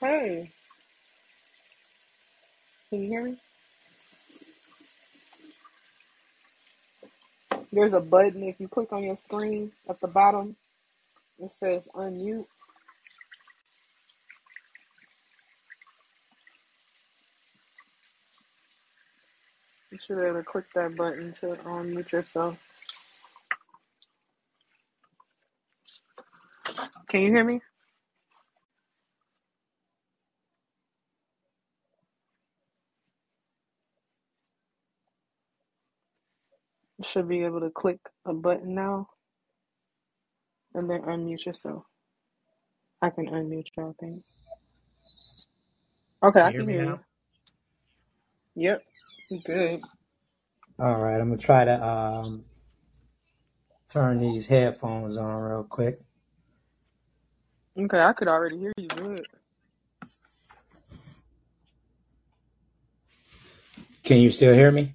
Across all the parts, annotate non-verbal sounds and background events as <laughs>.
Hey, can you hear me? There's a button if you click on your screen at the bottom. It says unmute. You should able to click that button to unmute yourself. Can you hear me? Should be able to click a button now and then unmute yourself. I can unmute you, I think. Okay, I can hear you. now? Yep, good. All right, I'm gonna try to um turn these headphones on real quick. Okay, I could already hear you good. Can you still hear me?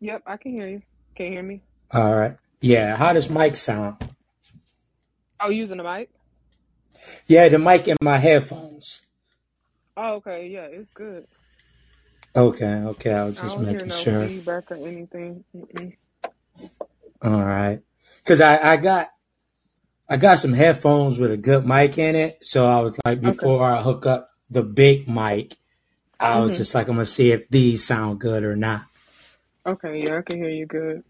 Yep, I can hear you. Can you hear me? All right. Yeah, how does mic sound? Oh, using the mic? Yeah, the mic in my headphones. Oh, okay, yeah, it's good. Okay, okay, I was I just hear making no sure. feedback or anything. Mm-mm. All right. Cause I, I got I got some headphones with a good mic in it. So I was like Okay. before I hook up the big mic, I was Mhm. just like I'm gonna see if these sound good or not. Okay, yeah, I can hear you good.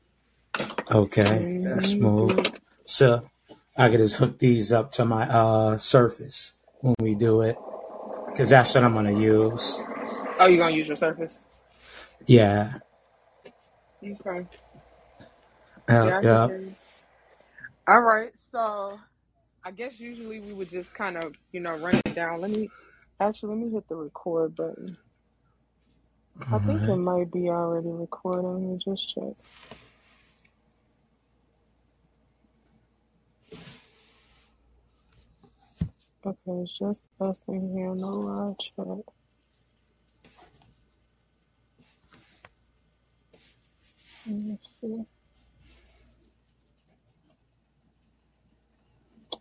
Okay, that's hmm smooth. So I could just hook these up to my uh surface when we do it. Cause that's what I'm gonna use. Oh, you gonna use your Surface? Yeah. Okay. Yeah, Yeah, yeah. All right, so I guess usually we would just kind of, you know, run it down. Let me actually let me hit the record button. I All think it might be already recording. Let me just check. Okay, it's just us in here, no live chat. Let me see.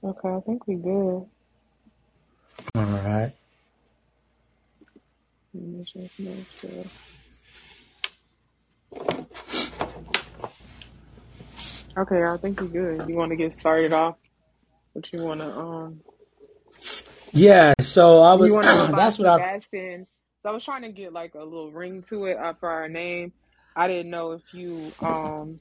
Okay, I think we good. All right. Let me just make sure. Okay, I think we good. You want to get started off? What you want to um? Yeah, so I was <clears throat> that's what I Sebastian? So I was trying to get like a little ring to it uh, for our name. I didn't know if you um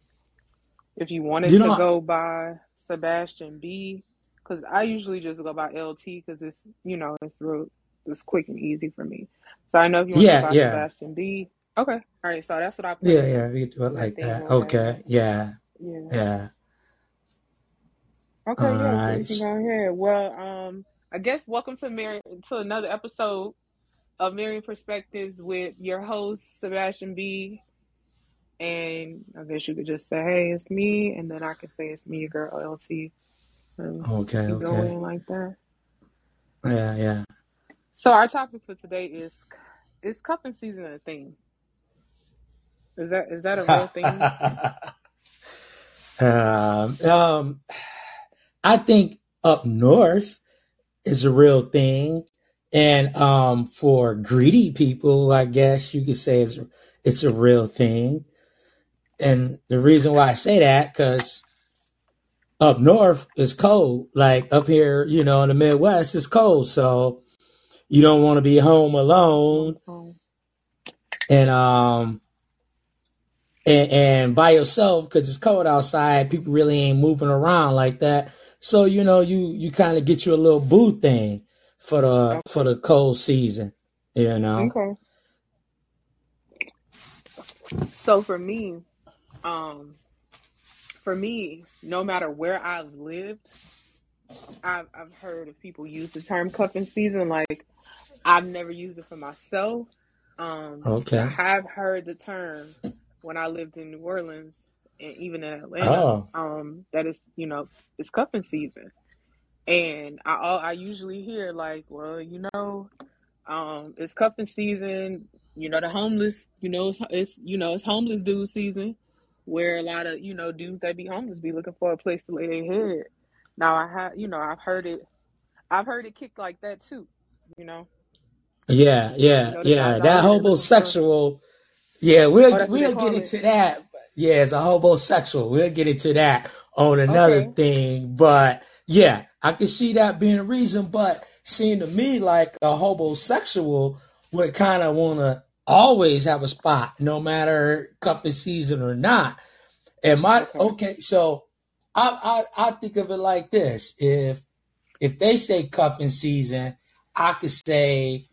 if you wanted you to know go by Sebastian B, because I usually just go by Elle T because it's you know it's real it's quick and easy for me. So I know if you want to go by yeah. Sebastian B. Okay, all right. So that's what I put Yeah, yeah, we do it like that. Okay. Yeah. Yeah. Yeah. Okay, All yeah, so right. can go ahead. Well, um, I guess welcome to Mary to another episode of Marian Perspectives with your host Sebastian B. And I guess you could just say, "Hey, it's me," and then I can say, "It's me, girl Elle T." And Okay, we go okay. in like that. Yeah, yeah. So our topic for today is is cuffing season a thing? Is that is that a real thing? <laughs> um, um, I think up north is a real thing, and um, for greedy people, I guess you could say it's it's a real thing. And the reason why I say that, because up north is cold. Like up here, you know, in the Midwest, it's cold, so you don't want to be home alone, and um, and, and by yourself because it's cold outside. People really ain't moving around like that. So you know, you you kind of get you a little boo thing for the for the cold season. You know. okay. So for me, um, for me, no matter where I've lived, I've I've heard of people use the term cuffing season. Like I've never used it for myself. Um, but I have heard the term when I lived in New Orleans and even in Atlanta. Oh. Um, that is, you know, it's cuffing season, and I I usually hear like, well, you know, um, it's cuffing season. You know, the homeless. You know, it's, it's you know it's homeless dude season, where a lot of you know dudes that be homeless be looking for a place to lay their head. Now I have, you know, I've heard it. I've heard it kicked like that too. You know. Yeah, yeah, You know, yeah. That out for homosexual. Yeah, we'll that's what they we'll get it. into that. Yeah, as a homosexual. We'll get into that on another Okay. thing. But yeah, I can see that being a reason. But seeing to me like a homosexual would kind of want to always have a spot, no matter cuffing season or not. And my Okay. okay, so I I I think of it like this: if if they say cuffing season, I could say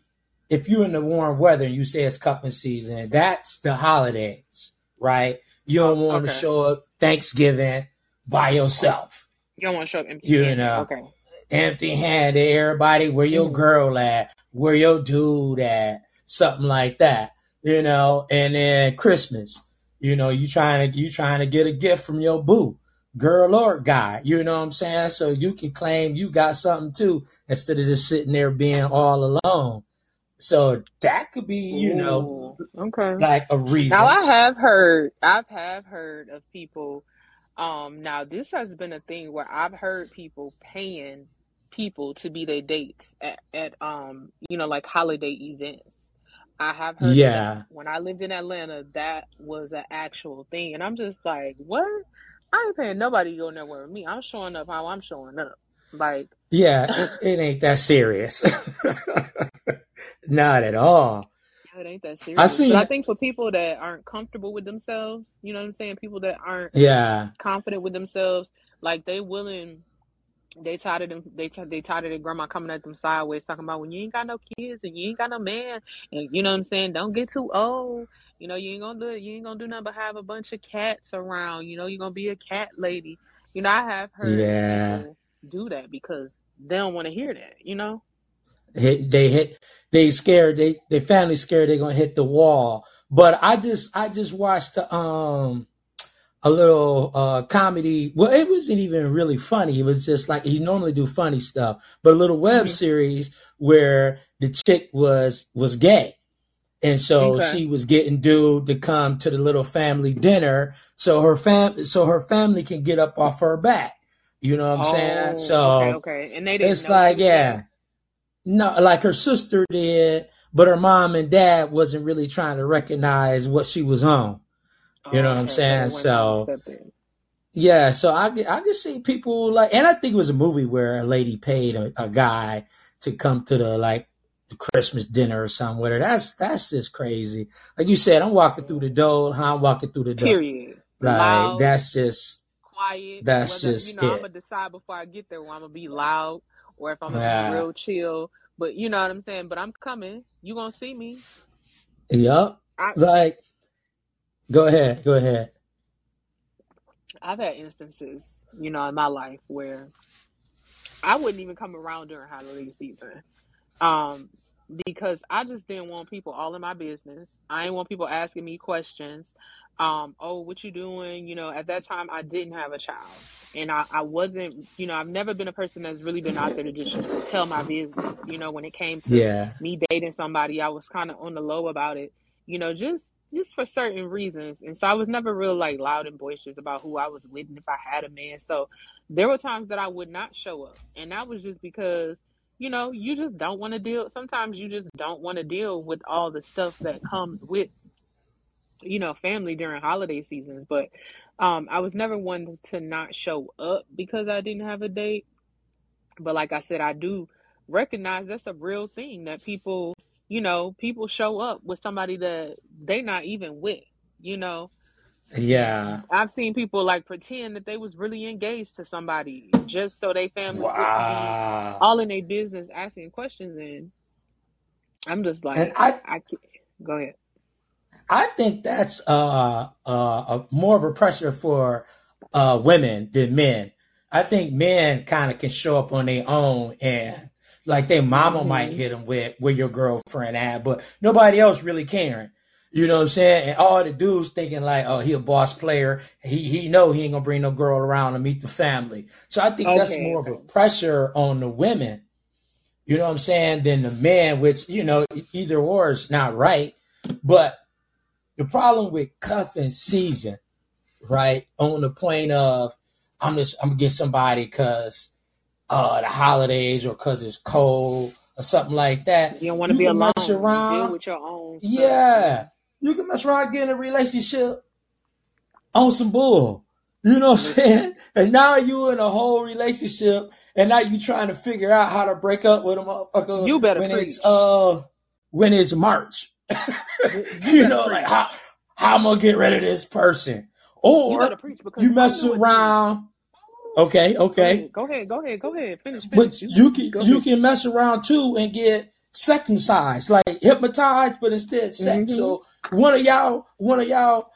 if you're in the warm weather and you say it's cuffing season, that's the holidays, right? You don't want to show up Thanksgiving by yourself, You don't want to show up empty you know, Okay. empty handed. Everybody, where your Mm. girl at? Where your dude at? Something like that, you know. And then Christmas, you know, you trying to you trying to get a gift from your boo, girl or guy. You know what I'm saying? So you can claim you got something too instead of just sitting there being all alone. So that could be, you know, Ooh. Okay. like a reason. Now. I have heard, I've have heard of people. Um, now this has been a thing where I've heard people paying people to be their dates at, at um, you know, like holiday events. I have heard Yeah. When I lived in Atlanta, that was an actual thing, and I'm just like, what? I ain't paying nobody to go nowhere with me. I'm showing up how I'm showing up. Like, Yeah, <laughs> it, it ain't that serious. <laughs> Not at all. it ain't that I serious. But I think for people that aren't comfortable with themselves, you know what I'm saying? People that aren't yeah, confident with themselves, like they willing, they tired of them, they t- they tired of their grandma coming at them sideways, talking about when you ain't got no kids and you ain't got no man, and you know what I'm saying? Don't get too old. You know you ain't gonna do it. You ain't gonna do nothing but have a bunch of cats around. You know you're gonna be a cat lady. You know I have heard yeah. people do that because they don't want to hear that. You know. Hit, they hit, they scared, they, they family scared they're gonna hit the wall. But I just, I just watched, um, a little, uh, comedy. Well, it wasn't even really funny. It was just like, he normally do funny stuff, but a little web Mhm. series where the chick was, was gay. And so Okay. she was getting dude to come to the little family dinner so her fam so her family can get up off her back. You know what I'm saying? Oh, okay, So okay. And they didn't it's like, yeah. No, like her sister did, but her mom and dad wasn't really trying to recognize what she was on. You know oh, what I'm Okay, so they saying? weren't trying to So yeah, so I I can see people like, and I think it was a movie where a lady paid a, a guy to come to the like the Christmas dinner or her. That's that's just crazy. Like you said, I'm walking through the door. How I'm walking through the door. Period. Like Loud, that's just quiet. that's Whether you just know, I'm gonna decide before I get there whether I'm gonna be loud or if I'm gonna be Yeah. real chill. But you know what I'm saying. But I'm coming. You gonna see me. Yup. I Like, go ahead, go ahead. I've had instances, you know, in my life where I wouldn't even come around during holiday season. Um, because I just didn't want people all in my business. I didn't want people asking me questions. Um, oh, what you doing? You know, at that time I didn't have a child. And I, I wasn't, you know, I've never been a person that's really been out there to just tell my business. You know, when it came to Yeah, me dating somebody, I was kind of on the low about it, you know, just just for certain reasons. And so I was never real like loud and boisterous about who I was with and if I had a man. So there were times that I would not show up. And that was just because, you know, you just don't want to deal sometimes you just don't want to deal with all the stuff that comes with, you know, family during holiday seasons. But um I was never one to not show up because I didn't have a date. But like I said, I do recognize that's a real thing that people, you know, people show up with somebody that they not even with, you know. Yeah. I've seen people like pretend that they was really engaged to somebody just so they family Wow. all in their business asking questions and I'm just like And I I can't. go ahead. I think that's uh, uh, a more of a pressure for uh, women than men. I think men kind of can show up on their own and like their mama might Mhm. hit them with where your girlfriend at, but nobody else really caring. You know what I'm saying? And all the dudes thinking like, oh, he a boss player. He he know he ain't gonna bring no girl around to meet the family. So I think that's more of a pressure on the women. You know what I'm saying? Than the man, which you know either or is not right. But the problem with cuffing season, right? On the point of I'm just I'm gonna get somebody because uh the holidays or because it's cold or something like that, You don't want to be alone. mess You deal with your own stuff. Yeah, you can mess around getting a relationship on some bull. You know what I'm saying? And now you in a whole relationship, and now you trying to figure out how to break up with a motherfucker You better when preach. it's uh when it's March. You <laughs> you know, preach. like how how I'm gonna get rid of this person, or because you mess around. Okay, okay, go ahead, go ahead, go ahead. Finish, finish. but you can go you ahead. can mess around too and get second size, like hypnotized, but instead sex. Mhm. So one of y'all, one of y'all,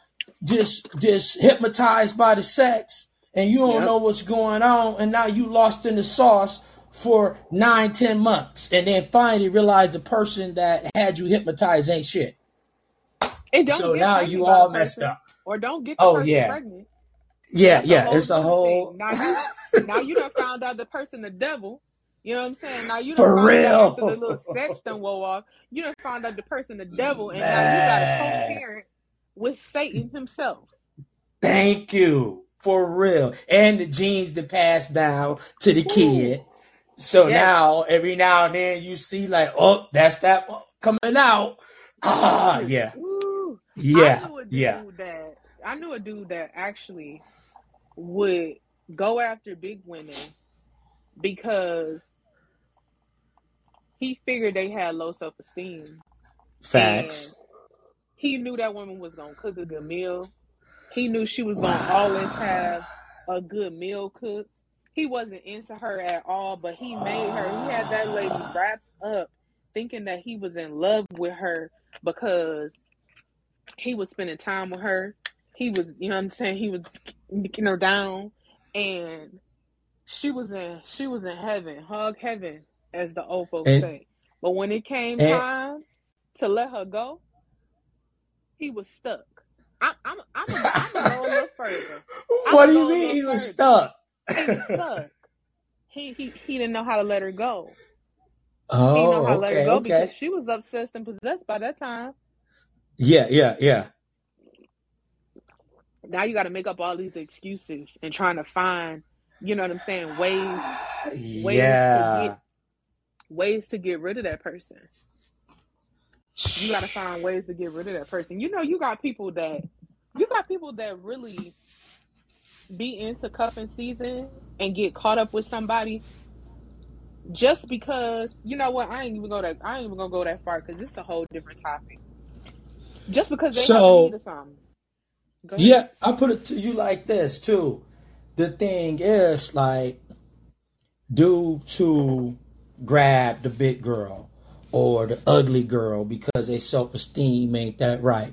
just just hypnotized by the sex, and you don't Yep. know what's going on, and now you lost in the sauce for nine, ten months, and then finally realize the person that had you hypnotized ain't shit. And don't So get now you all messed person, up. or don't get the Oh, person yeah. pregnant. Yeah, That's yeah, it's a whole. Now you, <laughs> now you done found out the person the devil. You know what I'm saying? Now you done For real. out after the little sex done wore off. You done found out the person the devil, and now you got Man. a co-parent with Satan himself. Thank you. For real. And the genes to pass down to the kid. So Yes. now, every now and then, you see, like, oh, that's that one coming out. Ah, yeah. Woo. I Yeah. knew a dude Yeah. that I knew a dude that actually would go after big women because he figured they had low self esteem. Facts. And he knew that woman was gonna cook a good meal. He knew she was gonna always have a good meal cooked. He wasn't into her at all, but he made her. He had that lady wrapped up, thinking that he was in love with her because he was spending time with her. He was, you know what I'm saying? He was kicking her down, and she was in she was in heaven, hug heaven, as the old folks And- say. But when it came and- time to let her go, he was stuck. I'm I'm I'm I'm gonna go a little further. What do I'm you mean he was further. stuck? He was stuck. he he he didn't know how to let her go. He didn't oh, know how to let her okay, go okay. because she was obsessed and possessed by that time. Yeah, yeah, yeah. Now you got to make up all these excuses and trying to find, you know what I'm saying, ways ways to get ways to get rid of that person. You got to find ways to get rid of that person. You know, you got people that you got people that really be into cuffing season and get caught up with somebody just because you know what I ain't even go that I ain't even gonna go that far because it's a whole different topic. Just because they So- of something. Yeah, I put it to you like this too. The thing is, like, due to grab the big girl or the ugly girl because their self esteem ain't that right.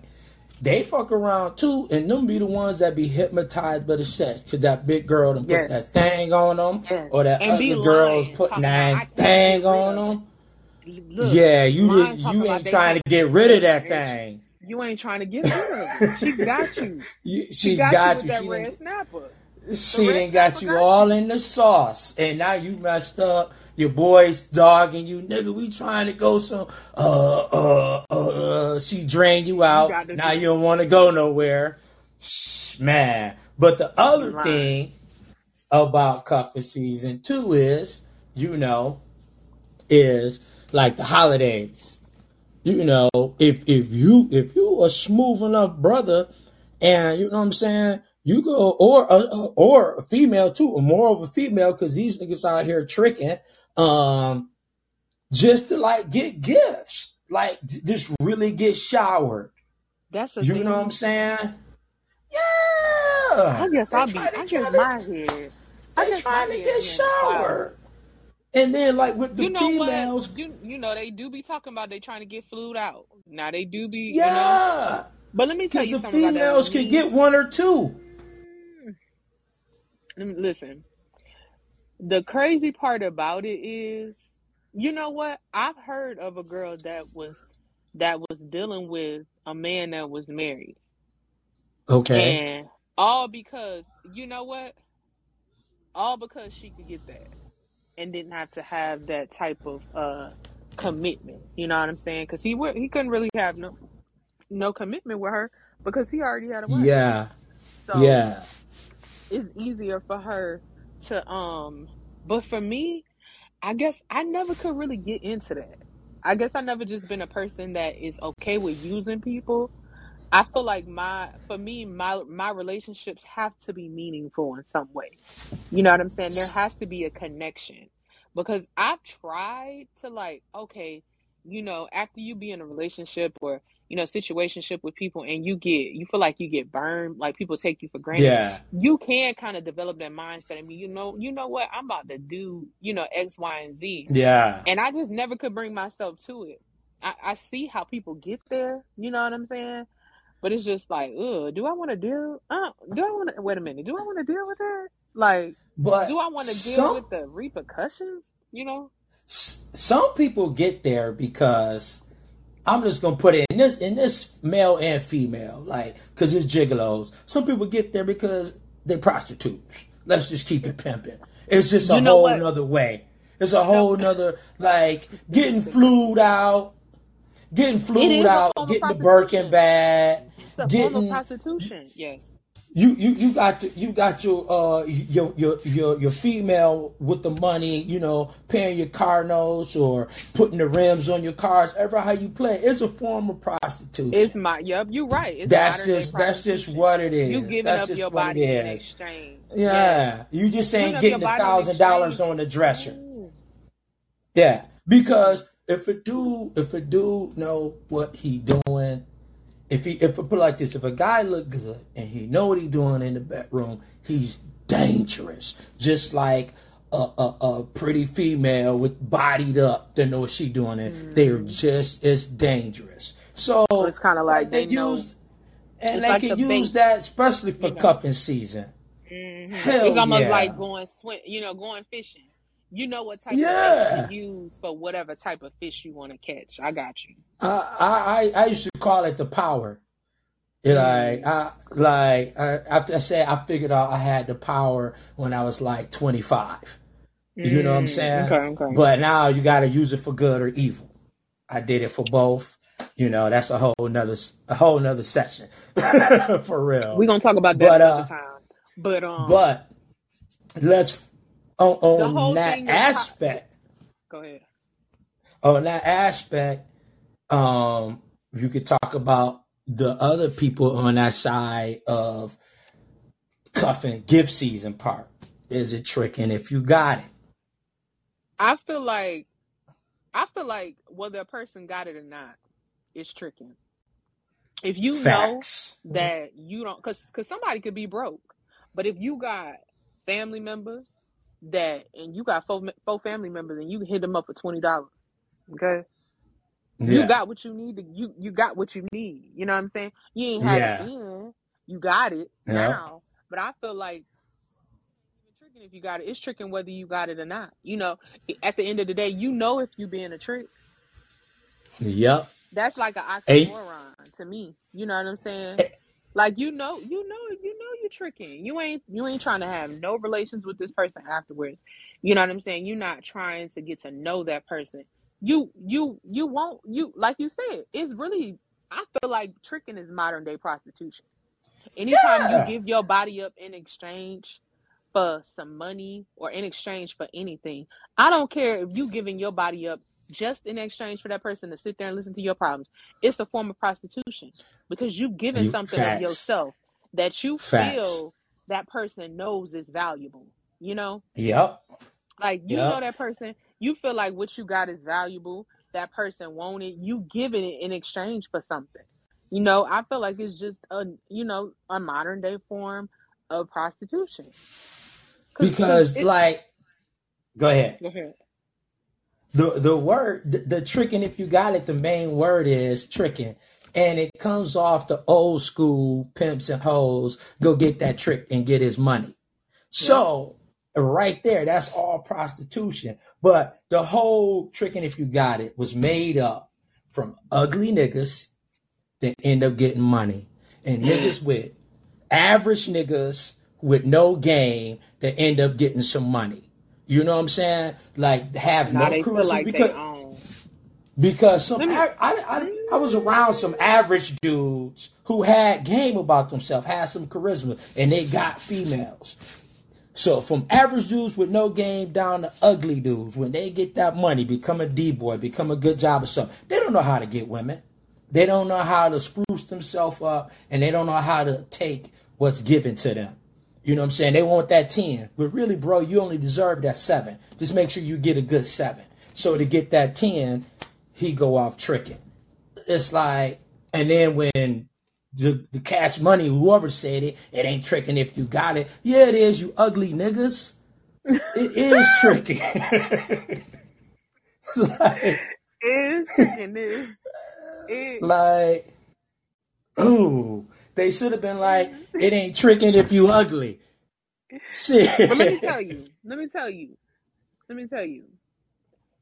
They fuck around too, and them be the ones that be hypnotized by the sex. Cause that big girl done put Yes. that thing on them, Yes. or that And ugly girl's putting that thing on them. Look, yeah, you did, you ain't trying to get rid of that thing. You ain't trying to get rid of it. She got <laughs> you. You, She, she got, got you with you. that She red snapper. She didn't got you all in the sauce, and now you messed up. Your boy's dogging you, nigga. We trying to go some. Uh, uh, uh. uh she drained you out. to now do- you don't want to go nowhere, Shh, man. But the other thing about cuffing season two is, you know, is like the holidays. You know, if if you if you a smooth enough brother, and you know what I'm saying, you go or a, or a female too, or more of a female because these niggas out here tricking, um, just to like get gifts, like just really get showered. That's a You thing. know what I'm saying? Yeah. I guess I'll be. I guess to- my head. I They trying to get be in the cloud. showered. And then like with the You know females, what? You you know they do be talking about they trying to get flued out. Now they do be. You know. yeah. But let me tell Because you the something about that. females can get one or two. Listen, the crazy part about it is, you know what? I've heard of a girl that was that was dealing with a man that was married, Okay. and all because you know what? All because she could get that and didn't have to have that type of uh commitment. You know what I'm saying? Because he would he couldn't really have no no commitment with her because he already had a wife. Yeah. So Yeah. It's easier for her to um but for me I guess I never could really get into that. I guess I never just been a person that is okay with using people. I feel like my for me my my relationships have to be meaningful in some way. You know what I'm saying? There has to be a connection because I've tried to like okay, you know, after you be in a relationship or you know situationship with people and you get you feel like you get burned, like people take you for granted. Yeah. You can kind of develop that mindset. I mean, you know, you know what? I'm about to do, you know, X, Y, and Z. Yeah. And I just never could bring myself to it. I, I see how people get there. You know what I'm saying? But it's just like, ugh, do I want to deal? Uh, do I want to? Wait a minute. Do I want to deal with that? Like, But do I want to deal some with the repercussions? You know? some people get there because I'm just gonna put it in this in this male and female, like because it's gigolos. Some people get there because they're prostitutes. Let's just keep it pimping. It's just a You know whole what? nother way. It's a whole nother like getting flued out, getting flued out, getting the Birkin bag, It's a form of getting prostitution. Yes. You you you got to, you got your uh your your your your female with the money, you know, paying your car notes or putting the rims on your cars, ever how you play. It's a form of prostitution. It's my. Yep. You're right. It's That's just that's just what it is. You giving That's up just your body in exchange. Yes. Yeah, you just ain't getting a thousand dollars on the dresser. Ooh. Yeah, because if a dude, if a dude know what he doing, if he, if I put it like this, if a guy look good and he know what he doing in the bedroom, he's dangerous. Just like a, a, a pretty female with bodied up that know what she doing, and they're Mm. just as dangerous. So, So it's kind of like like they they know. use, and It's they like can the use bait. that especially for You know. cuffing season. hmm Hell It's almost yeah, like going swim. You know, going fishing. You know what type of bait yeah. to use for whatever type of fish you want to catch. I got you. I, I I used to call it the power. Like Mm. I like I, I say I figured out I had the power when I was like 25. You know what I'm Mm. saying? Okay. Okay. But now you got to use it for good or evil. I did it for both. You know, that's a whole nother a whole nother session <laughs> for real. We're gonna talk about that But another uh, time. But um, but let's on the on whole that pro- aspect go ahead. on that aspect, um, you could talk about the other people on that side of cuffing gift season part. Is it tricking if you got it? I feel like I feel like whether a person got it or not, it's tricking. If you know that you don't, because because somebody could be broke, but if you got family members that and you got four four family members and you hit them up for twenty dollars, okay, you got what you need. To, you you got what you need. You know what I'm saying? You ain't had it Yeah. then, you got it Yep. now. But I feel like tricking if you got it. It's tricking whether you got it or not. You know, at the end of the day, you know if you being a trick. Yep. That's like an Hey. oxymoron to me. You know what I'm saying? eh, Like you know, you know, you tricking. You ain't you ain't trying to have no relations with this person afterwards. You know what I'm saying? You're not trying to get to know that person. You you you won't you like you said, it's really I feel like tricking is modern day prostitution. Anytime you give your body up in exchange for some money or in exchange for anything, I don't care if you giving your body up just in exchange for that person to sit there and listen to your problems. It's a form of prostitution because you giving You something of yourself that you Facts. feel that person knows is valuable. You know, Yep. like you know that person, you feel like what you got is valuable. That person wanted you giving it in exchange for something. You know, I feel like it's just a you know a modern day form of prostitution. Cause, cause Because like, go ahead. Go ahead. The the word the, the tricking if you got it, the main word is tricking. And it comes off the old school pimps and hoes go get that trick and get his money. So right there, that's all prostitution. But the whole tricking if you got it was made up from ugly niggas that end up getting money and niggas <clears throat> with average niggas with no game that end up getting some money. You know what I'm saying? Like have Now no they feel charisma like because. Because some me. I, I, I was around some average dudes who had game about themselves, had some charisma, and they got females. So from average dudes with no game down to ugly dudes, when they get that money, become a D boy, become a good job or something, they don't know how to get women. They don't know how to spruce themselves up, and they don't know how to take what's given to them. You know what I'm saying? They want that 10. But really, bro, you only deserve that 7. Just make sure you get a good 7. So to get that 10, he go off tricking. It's like, and then when the, the cash money, whoever said it, it ain't tricking if you got it. Yeah, it is, you ugly niggas. It <laughs> is tricking. <laughs> like, it is it. Like, ooh, they should have been like, it ain't tricking if you ugly. Shit. <laughs> But let me tell you, let me tell you, let me tell you,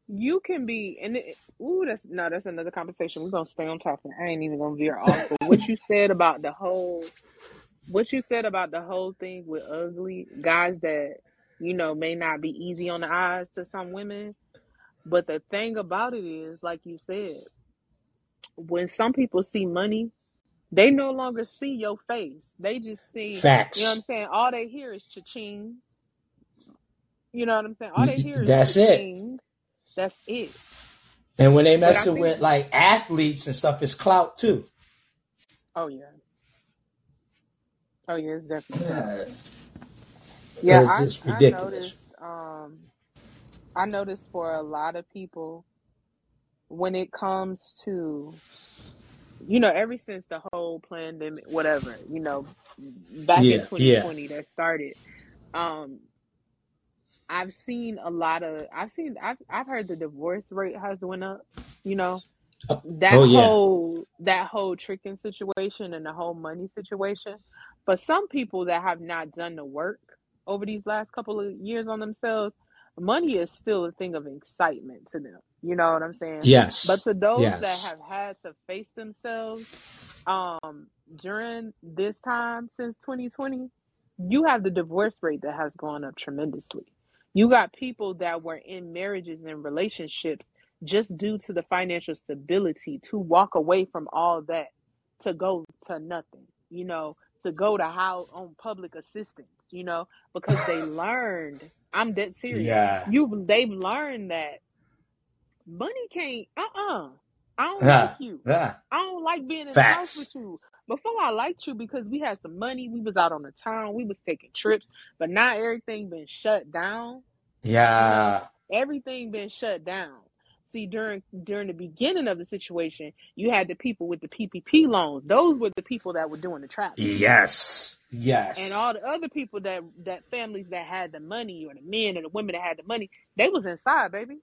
you can be, and it, ooh, that's no, that's another conversation. We're gonna stay on topic. I ain't even gonna veer off. But what you said about the whole, what you said about the whole thing with ugly guys that you know may not be easy on the eyes to some women, but the thing about it is, like you said, when some people see money, they no longer see your face. They just see facts. You know what I'm saying? All they hear is cha-ching. You know what I'm saying? All they hear is That's cha-ching. it. That's it. And when they messing with like athletes and stuff, it's clout too. Oh yeah. Oh yeah, it's definitely. Yeah, yeah I, it's ridiculous. I noticed. Um, I noticed for a lot of people, when it comes to, you know, ever since the whole pandemic, whatever, you know, back yeah, in 2020 yeah. that started, um, I've seen a lot of I've seen I've I've heard the divorce rate has went up, you know. Oh, that oh, yeah. whole that whole tricking situation and the whole money situation. But some people that have not done the work over these last couple of years on themselves, money is still a thing of excitement to them. You know what I'm saying? Yes. But to those yes. that have had to face themselves um during this time since 2020, you have the divorce rate that has gone up tremendously. You got people that were in marriages and relationships just due to the financial stability to walk away from all that to go to nothing, you know, to go to how on public assistance, you know, because they learned. I'm dead serious. Yeah. You they've learned that money can't uh uh-uh. uh I don't yeah. like you. Yeah. I don't like being in Facts. the house with you. Before I liked you because we had some money, we was out on the town, we was taking trips, but now everything been shut down. Yeah. everything been shut down. See, during during the beginning of the situation, you had the people with the PPP loans. Those were the people that were doing the trap. Yes. Yes. And all the other people that that families that had the money, or the men and the women that had the money, they was inside, baby,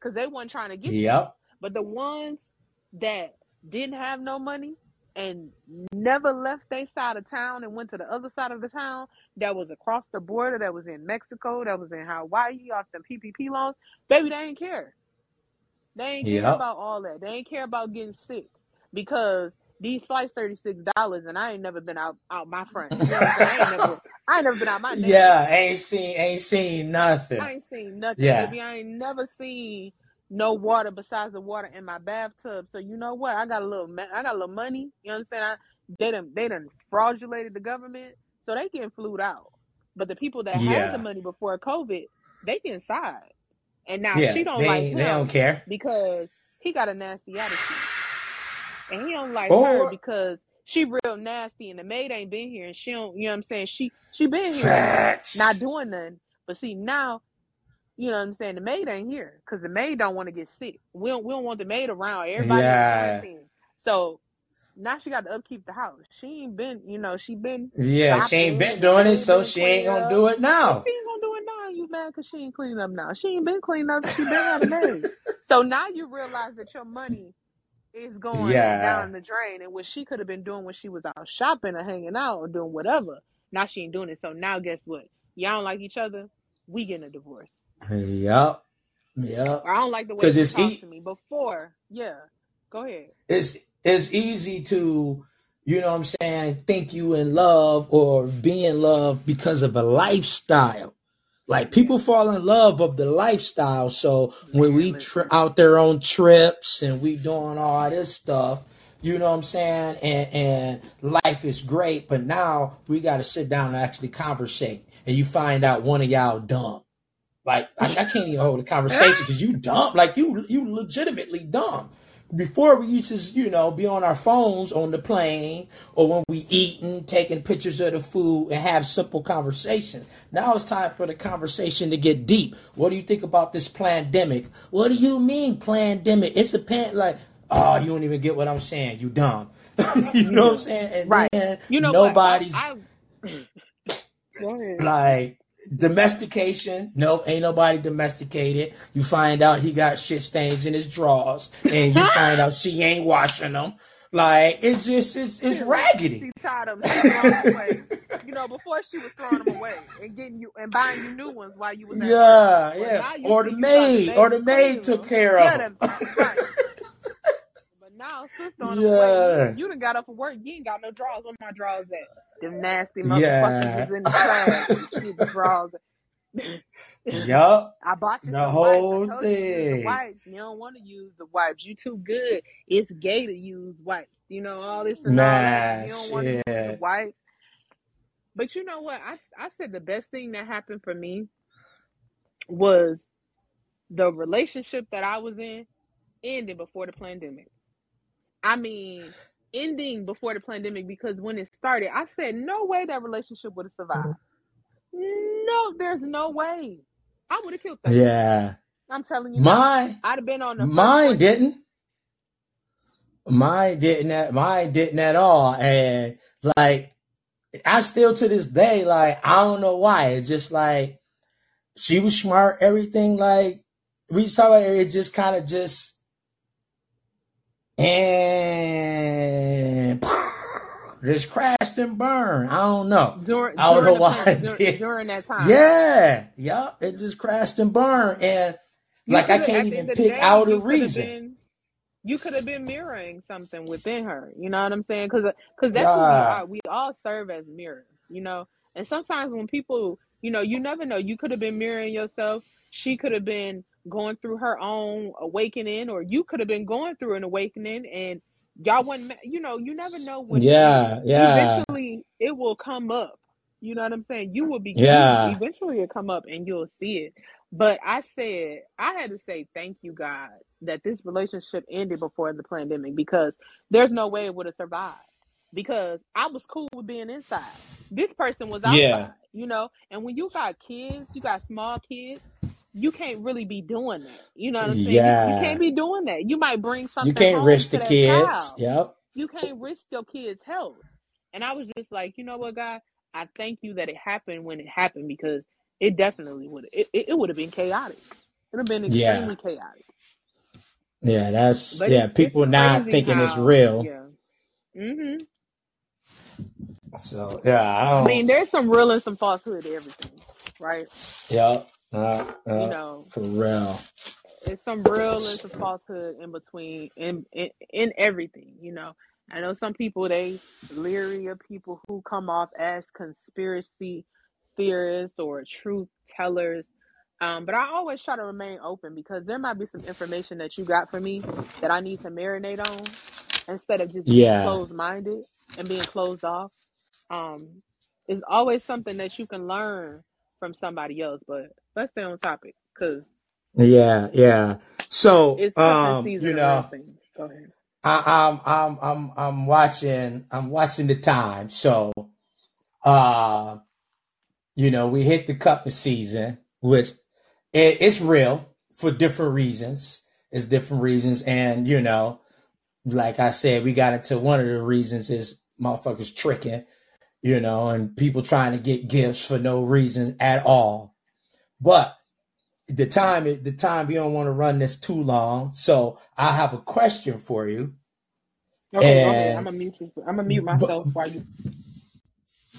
because they weren't trying to get. Yep. But the ones that didn't have no money, and never left their side of town and went to the other side of the town that was across the border, that was in Mexico, that was in Hawaii off the PPP loans, baby, they ain't care. They ain't care about all that. They ain't care about getting sick because these flights thirty six dollars, and I ain't never been out out my front. You know I, ain't never, <laughs> I ain't never been out my. Yeah, ain't seen ain't seen nothing. I ain't seen nothing. Yeah. Baby. I ain't never seen no water besides the water in my bathtub. So you know what? I got a little, I got a little money. You understand? I, they done, they done fraudulated the government, so they getting flued out. But the people that yeah. had the money before COVID, they inside. And now yeah, she don't they, like him. They don't care because he got a nasty attitude, and he don't like her because she real nasty, and the maid ain't been here, and she don't. You know what I'm saying? She she been here, Facts. not doing nothing. But see now you know what I'm saying? The maid ain't here because the maid don't want to get sick. We don't we don't want the maid around. Everybody yeah. So now she got to upkeep the house. She ain't been, you know, she been yeah, she ain't been doing it, so she ain't gonna do it now. She ain't gonna do it now. You mad because she ain't cleaning up now? She ain't been cleaning up. She been had a maid. so now you realize that your money is going yeah. down the drain, and what she could have been doing when she was out shopping or hanging out or doing whatever. Now she ain't doing it. So now guess what? Y'all don't like each other. We getting a divorce. Yep. Yep. I don't like the way you talk e- to me before. Yeah. Go ahead. It's it's easy to, you know what I'm saying, think you in love or be in love because of a lifestyle. Like people fall in love of the lifestyle. So when we tri- out there on trips and we doing all this stuff, You know what I'm saying? And and life is great, but now we got to sit down and actually conversate. And you find out one of y'all dumb. Like I, I can't even hold a conversation because you dumb. Like you you legitimately dumb before we used to, you know, be on our phones on the plane or when we eating, taking pictures of the food and have simple conversation. Now it's time for the conversation to get deep. What do you think about this pandemic? What do you mean pandemic? It's a pan like, oh, you don't even get what I'm saying. You dumb. <laughs> you know what I'm saying? And Right. You know nobody's what? I, I, go ahead. like domestication. Nope, ain't nobody domesticated. You find out he got shit stains in his drawers, and you <laughs> find out she ain't washing them. Like it's just it's it's raggedy. She tied them. She threw 'em. You know, before she was throwing them away and getting you and buying you new ones while you was. Yeah, Well, yeah. you Or the got the maid, or the maid maid took care of them, right. But now, sis throwing them away. <laughs> Yeah. You, you done got up for work. You ain't got no drawers. Where my drawers at? Them nasty motherfuckers Yeah. in the trash. <laughs> Drawers. yup. I bought you The whole wipes. Told you the thing. wipes. You don't want to use the wipes. You too good. It's gay to use wipes. You know all this and all that. You don't want to use the wipes. But you know what? I I said the best thing that happened for me was the relationship that I was in ended before the pandemic. I mean, ending before the pandemic because when it started, I said no way that relationship would have survived. Mm-hmm. No, there's no way. I would have killed that. Yeah. I'm telling you. Mine, I'd have been on the mine didn't. Mine didn't. At, mine didn't at all. And like, I still to this day, like, I don't know why. It's just like she was smart. Everything like we saw it. It just kind of just and <laughs> just crashed and burned. I don't know. during I don't know why pan, it dur- during that time. Yeah, yeah. It just crashed and burned, and You like I can't even end of the pick day, out a you could have reason. been you could have been mirroring something within her. You know what I'm saying? Because because that's who we are. We all serve as mirrors. You know, and sometimes when people, you know, you never know. You could have been mirroring yourself. She could have been going through her own awakening, or you could have been going through an awakening, and y'all wasn't. You know, you never know when yeah, yeah, eventually it will come up. You know what I'm saying? You will be yeah, eventually it'll come up and you'll see it. But I said I had to say thank you God that this relationship ended before the pandemic because there's no way it would have survived. Because I was cool with being inside. This person was yeah, outside, you know. And when you got kids, you got small kids, you can't really be doing that. You know what I'm saying? You you can't be doing that. You might bring something. You can't home risk to the kids. child Yep. you can't risk your kids' health. And I was just like, you know what, God, I thank you that it happened when it happened because it definitely would it, it, it would have been chaotic. It would have been Yeah, extremely chaotic. yeah. That's But yeah. it's it's People not crazy thinking it's real. yeah. Mhm. So yeah, I I mean, there's some real and some falsehood to everything, right? Yep. Uh, You uh, know, for real. it's some real and some falsehood in between in in, in everything, you know. I know some people they leery of people who come off as conspiracy theorists or truth tellers. Um, but I always try to remain open because there might be some information that you got for me that I need to marinate on instead of just being Yeah, closed minded and being closed off. Um, it's always something that you can learn from somebody else. But let's stay on topic because yeah, yeah. So it's um, season you know. Go ahead. I, I'm I'm I'm I'm watching I'm watching the time. So uh, you know, we hit the cuffing season, which it, it's real for different reasons. It's different reasons, and you know, like I said, we got into one of the reasons is motherfuckers tricking, you know, and people trying to get gifts for no reason at all. But the time the time you don't want to run this too long, so I have a question for you. Okay, go ahead. I'm And gonna mute you. I'm gonna mute but myself while you.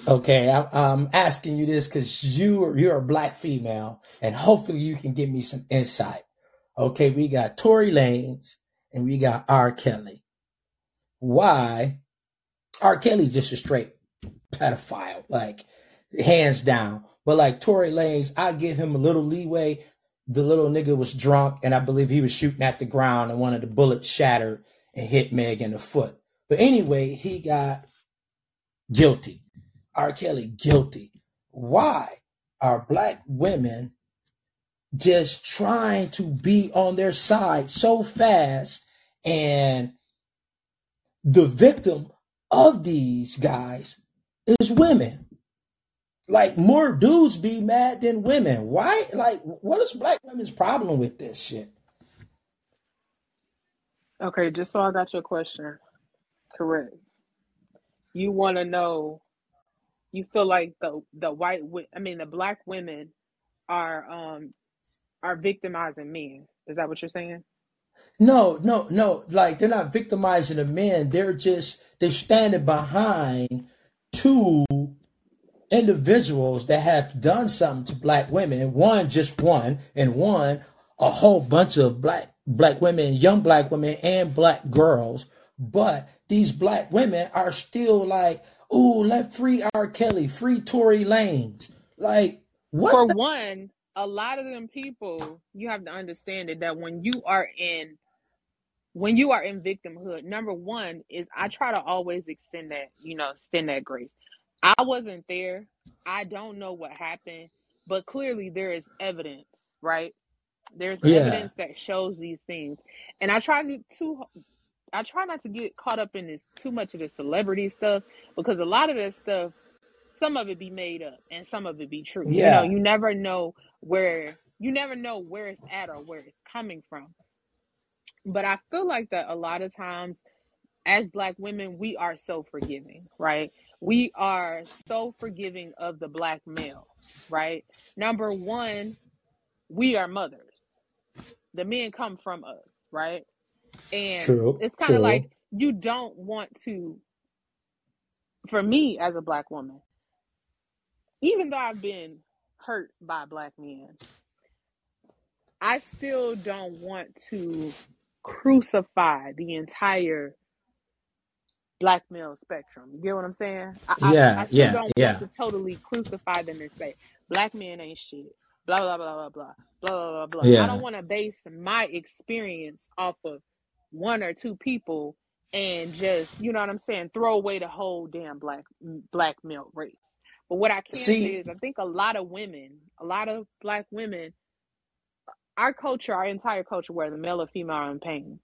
okay, I, I'm asking you this because you you're a black female, and hopefully you can give me some insight. Okay, we got Tory Lanez and we got R. Kelly. Why R. Kelly's just a straight pedophile, like hands down. But like Tory Lanez, I give him a little leeway. The little nigga was drunk, and I believe he was shooting at the ground, and one of the bullets shattered and hit Meg in the foot. But anyway, he got guilty. R. Kelly guilty. Why are black women just trying to be on their side so fast and the victim of these guys is women like more dudes be mad than women why like what is black women's problem with this shit Okay, just so I got your question correct. You want to know, you feel like the the white, I mean the black women are um are victimizing men. Is that what you're saying? no no no like they're not victimizing the men they're just they're standing behind two individuals that have done something to black women, one just one and one a whole bunch of black black women young black women and black girls. But these black women are still like ooh let free r. Kelly free tory lanez. Like what For the one, a lot of them people, you have to understand it that when you are in when you are in victimhood, number one is I try to always extend that, you know, extend that grace. I wasn't there. I don't know what happened, but clearly there is evidence, right? There's yeah evidence that shows these things. And I try to, to I try not to get caught up in this too much of the celebrity stuff because a lot of that stuff, some of it be made up and some of it be true. You know, yeah you never know where you never know where it's at or where it's coming from. But I feel like that a lot of times as black women, we are so forgiving, right? We are so forgiving of the black male, right? Number one, we are mothers. The men come from us, right? And true it's kind of like you don't want to, for me as a black woman, even though I've been hurt by black men, I still don't want to crucify the entire black male spectrum. You get what I'm saying? I, yeah, I, I yeah, don't yeah. want to totally crucify them and say black men ain't shit. Blah blah blah blah blah blah blah blah. Yeah. I don't want to base my experience off of one or two people and just you know what I'm saying. Throw away the whole damn black black male race. But what I can See, say is, I think a lot of women, a lot of black women, our culture, our entire culture, whether male or female, are in pain.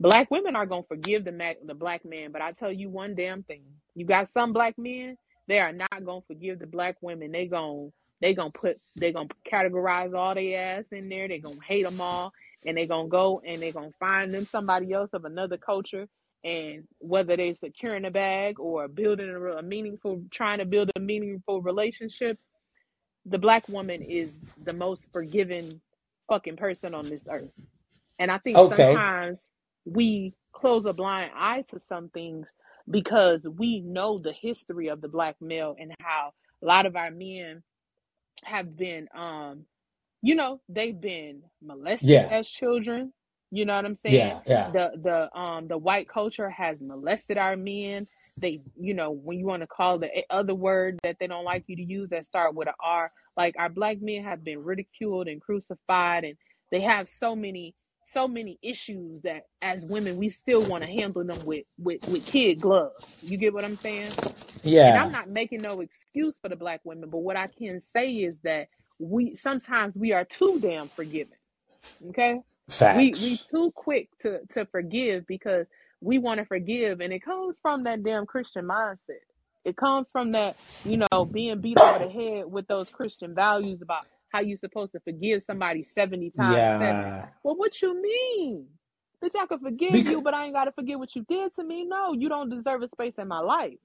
Black women are gonna forgive the ma- the black man, but I tell you one damn thing: you got some black men, they are not gonna forgive the black women. They gon' they gonna put they gonna categorize all their ass in there. They gonna hate them all, and they gonna go and they gonna find them somebody else of another culture. And whether they securing a bag or building a, a meaningful, trying to build a meaningful relationship, the black woman is the most forgiving fucking person on this earth. And I think okay sometimes we close a blind eye to some things because we know the history of the black male and how a lot of our men have been um you know they've been molested yeah. as children. You know what i'm saying? Yeah yeah. The the um the white culture has molested our men. They you know when you want to call the other word that they don't like you to use that start with a r. Like our black men have been ridiculed and crucified and they have so many so many issues that as women we still want to handle them with with with kid gloves you get what i'm saying Yeah. and I'm not making no excuse for the black women, but what I can say is that we sometimes we are too damn forgiving. Okay? We we too quick to to forgive because we want to forgive and it comes from that damn Christian mindset. It comes from that, you know, being beat over the head with those Christian values about how you're supposed to forgive somebody 70 times 7. yeah Well, what you mean? Bitch, I can forgive because you, but I ain't got to forget what you did to me. No, you don't deserve a space in my life.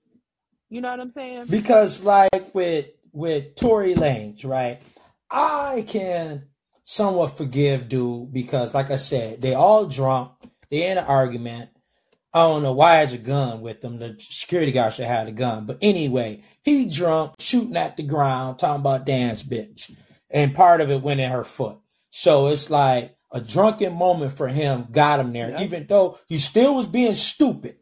You know what I'm saying? because like with with Tory Lanez, right? I can somewhat forgive dude because like I said, they all drunk, they in an argument. I don't know why has a gun with them. The security guard should have a gun. But anyway, he drunk, shooting at the ground, talking about dance bitch. And part of it went in her foot. So it's like a drunken moment for him got him there. Yep. Even though he still was being stupid.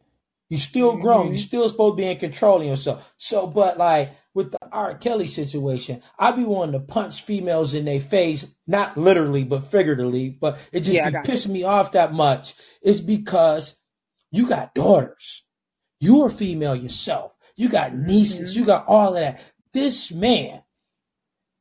He's still grown. He's hmm still supposed to be in control of himself. So, but like with the R. Kelly situation, I be wanting to punch females in their face, not literally, but figuratively. But it just Yeah, be you. pissing me off that much. It's because you got daughters. You're a female yourself. You got nieces. Mm-hmm. You got all of that. This man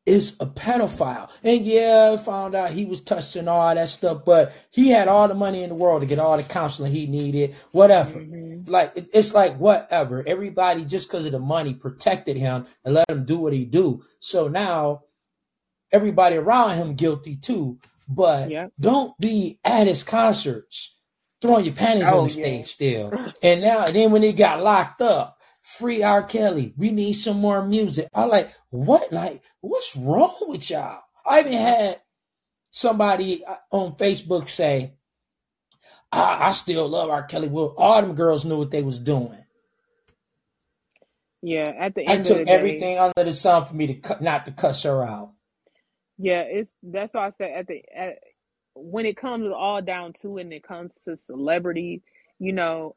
is a pedophile. And yeah, found out he was touching all that stuff, but he had all the money in the world to get all the counseling he needed, whatever. Mm-hmm. Like it's like whatever. Everybody just because of the money protected him and let him do what he do. So now everybody around him guilty too. But Yep. don't be at his concerts throwing your panties Oh, on the yeah. stage still. and now then when he got locked up, free R. Kelly. We need some more music. I like what like what's wrong with y'all? I even had somebody on Facebook say, I, I still love R. Kelly. Well, all them girls knew what they was doing. Yeah, at the I end of took the day, everything under the sun for me to cut, not to cuss her out. yeah, it's that's why I said at the at, when it comes all down to it and it comes to celebrity, you know,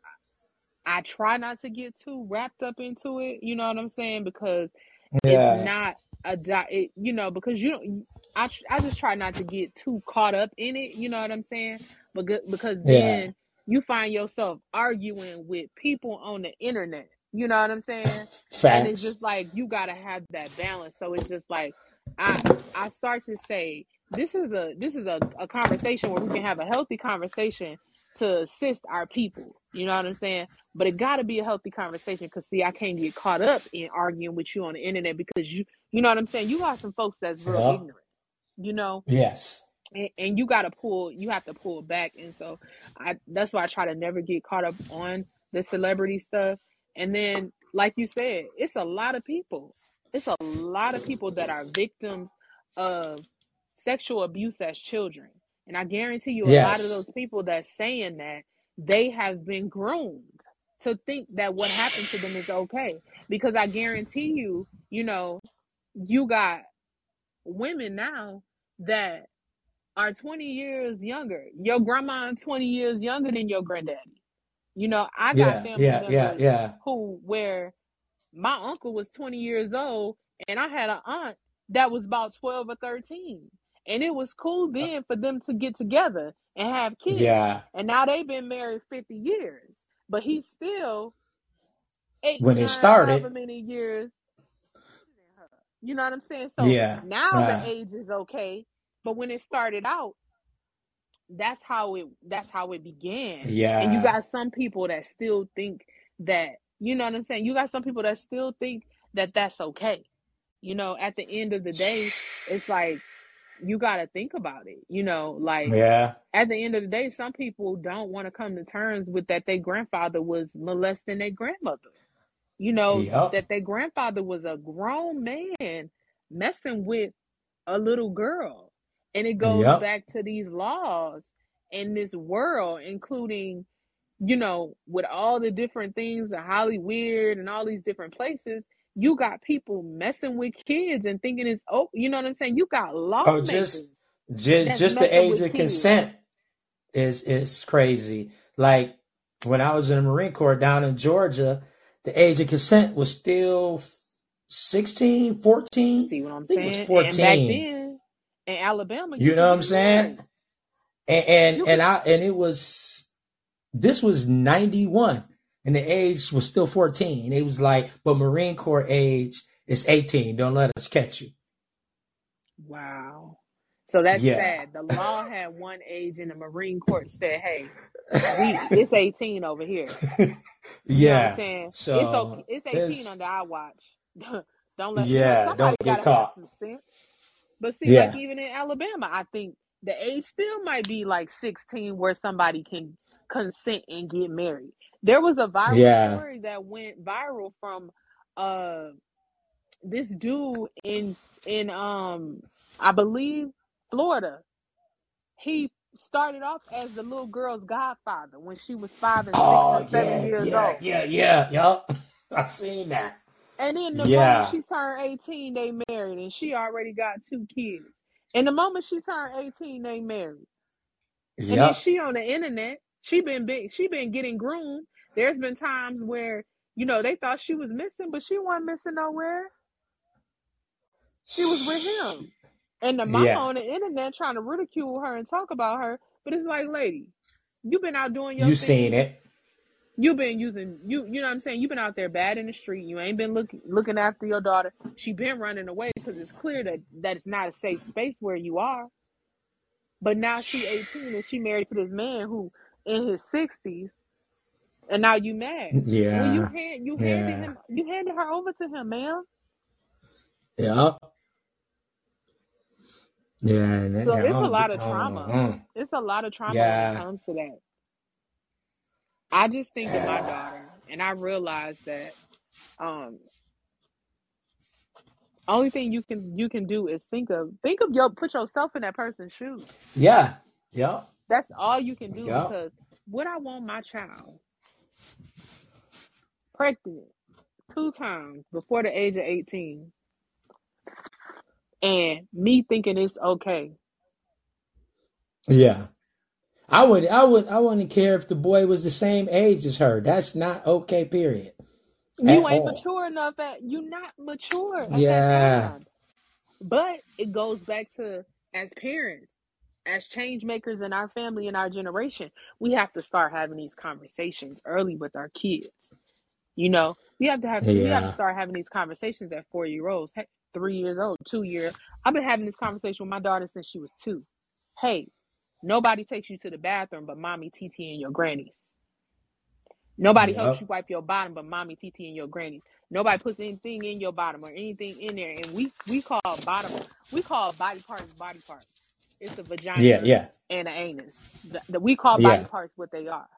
I try not to get too wrapped up into it. You know what I'm saying? Because Yeah, it's not a di- it, you know because you don't I, tr- I just try not to get too caught up in it you know what i'm saying? Because because yeah, then you find yourself arguing with people on the internet you know what i'm saying? And it's just like you got to have that balance. So it's just like i i start to say this is a this is a, a conversation where we can have a healthy conversation to assist our people. You know what i'm saying? But it got to be a healthy conversation because see i can't get caught up in arguing with you on the internet because you you know what i'm saying? You got some folks that's real Yeah. ignorant you know? Yes. and, and you got to pull you have to pull back. And so i that's why i try to never get caught up on the celebrity stuff. And then like you said it's a lot of people. It's a lot of people that are victims of sexual abuse as children and i guarantee you a lot of those people that's saying that they have been groomed to think that what happened to them is okay because i guarantee you you know you got women now that are 20 years younger. Your grandma 20 years younger than your granddaddy. You know, I got Yeah. family Yeah. Yeah. Yeah. who where my uncle was 20 years old and I had an aunt that was about 12 or 13. And it was cool uh, then for them to get together and have kids. Yeah. And now they've been married 50 years. But he's still eight, When it started. however many years. You know what I'm saying? So Yeah. now Yeah. the age is okay. But when it started out, that's how it that's how it began. Yeah. And you got some people that still think that, you know what I'm saying? You got some people that still think that that's okay. You know, at the end of the day, it's like you got to think about it. You know, like Yeah. at the end of the day, some people don't want to come to terms with that their grandfather was molesting their grandmother. You know, Yep. that their grandfather was a grown man messing with a little girl. And it goes Yep. back to these laws in this world, including, you know, with all the different things, the Hollywood and all these different places, you got people messing with kids and thinking it's oh, you know what I'm saying? You got Oh, just just just the age of kids. consent is is crazy. Like when I was in the Marine Corps down in Georgia, the age of consent was still 16, 14. See what I'm think it was saying? And back 14. then in Alabama, you You know what I'm saying? And and, and I and it was this was 91 and the age was still 14. It was like, but Marine Corps age is 18. Don't let us catch you. Wow. So that's Yeah. sad. The law <laughs> had one age and the Marine Corps said, hey, we it's 18 over here. You know yeah. It's So okay. It's 18 there's under our watch. <laughs> Don't let you know yeah, somebody don't get caught. some sense. But see, like even in Alabama, I think the age still might be like 16 where somebody can consent and get married. There was a viral Yeah. story that went viral from uh this dude in in um I believe Florida. He started off as the little girl's godfather when she was five and six Oh and seven yeah, years yeah, old. yeah, yeah, yup. <laughs> I've seen that. And then the moment she turned 18, they married, and she already got two kids. And the moment she turned 18, they married. And then she on the internet, she been big, she been getting groomed. There's been times where, you know, they thought she was missing, but she wasn't missing nowhere. She was with him. And the mama Yeah. on the internet trying to ridicule her and talk about her. But it's like, lady, you've been out doing your You seen it. You've been using you you know what I'm saying. You've been out there bad in the street. You ain't been looking looking after your daughter. She been running away because it's clear that that it's not a safe space where you are. But now she 18 and she married to this man who in his 60s, and now you mad. Well, you Yeah. hand you handed Yeah. him you handed her over to him, ma'am. Yeah. Yeah. So yeah, it's a oh, lot of trauma. mm. It's a lot of trauma when it comes to that. I just think of my daughter, and I realize that um only thing you can you can do is think of think of your put yourself in that person's shoes. Yeah. Yeah. That's all you can do Yeah. because would I want my child pregnant two times before the age of 18 and me thinking it's okay? Yeah. I would I would I wouldn't care if the boy was the same age as her. That's not okay, period. You ain't all. mature enough at you not mature Yeah. But it goes back to as parents, as change makers in our family and our generation, we have to start having these conversations early with our kids. You know, we have to have we have to Yeah. start having these conversations at four year olds, hey, three years old, two year. I've been having this conversation with my daughter since she was two. Hey, nobody takes you to the bathroom but mommy, TT, and your grannies. Nobody helps Yep. you wipe your bottom but mommy, TT, and your grannies. Nobody puts anything in your bottom or anything in there. And we we call bottom we call body parts body parts. It's a Yeah, vagina yeah. and an anus. The, the- we call body Yeah. parts what they are.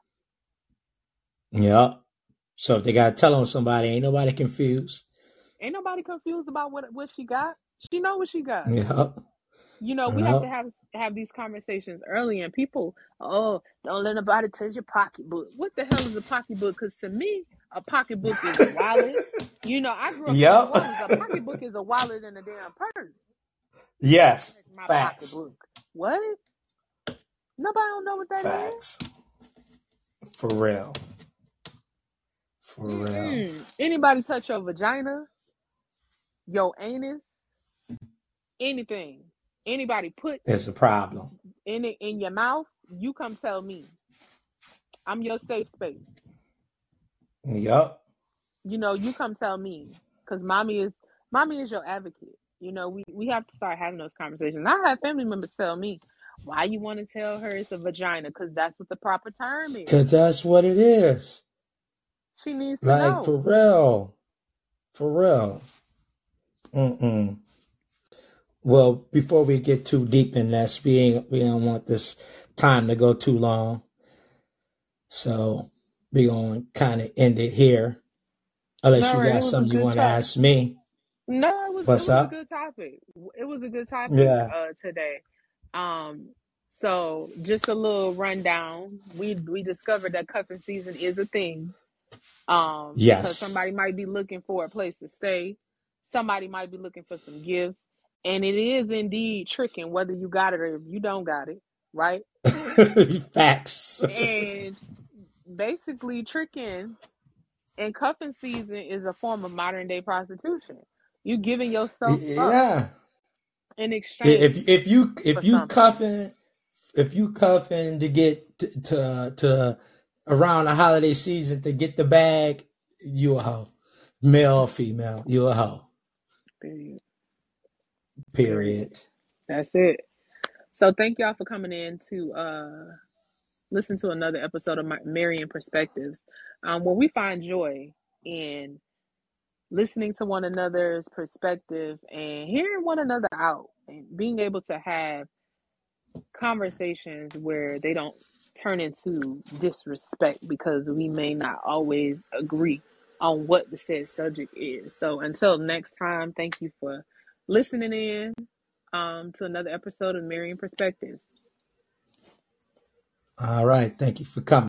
Yeah. So if they gotta tell on somebody, ain't nobody confused. Ain't nobody confused about what what she got. She know what she got. Yeah. You know, we have to have have these conversations early. And people, oh, don't let nobody touch your pocketbook. What the hell is a pocketbook? Because to me, a pocketbook is a wallet. You know, I grew up Yep. Orleans. A pocketbook is a wallet and a damn purse. Yes. My Facts. pocketbook. What? Nobody don't know what that is. Facts. For real. For real. Mm-mm. Anybody touch your vagina, your anus, anything? Anybody put It's a problem. in it in your mouth? You come tell me. I'm your safe space. Yep. You know, you come tell me because mommy is mommy is your advocate. You know, we we have to start having those conversations. I have family members tell me why you want to tell her it's a vagina because that's what the proper term is. Cause that's what it is. She needs to Like for real. For real. Mm-mm. Well, before we get too deep in this, we ain't, we don't want this time to go too long. So we gonna kind of end it here. Unless All you got something you want to ask me. No, it was it What's was a up? good topic. It was a good topic Yeah. uh today. Um so just a little rundown. We we discovered that cuffing season is a thing. Um because Yes. somebody might be looking for a place to stay. Somebody might be looking for some gifts. And it is indeed tricking whether you got it or if you don't got it, right? <laughs> Facts. And basically tricking and cuffing season is a form of modern day prostitution. You giving yourself up Yeah. in exchange if if you if you something. cuffing if you cuffing to get to to, to around the holiday season to get the bag, you a hoe. Male or female, you a hoe. Period. Period. That's it. So thank y'all for coming in to uh listen to another episode of my Marian Perspectives, um, where we find joy in listening to one another's perspective and hearing one another out and being able to have conversations where they don't turn into disrespect because we may not always agree on what the said subject is. So until next time, thank you for listening in um, to another episode of Marrying Perspectives. All right. Thank you for coming.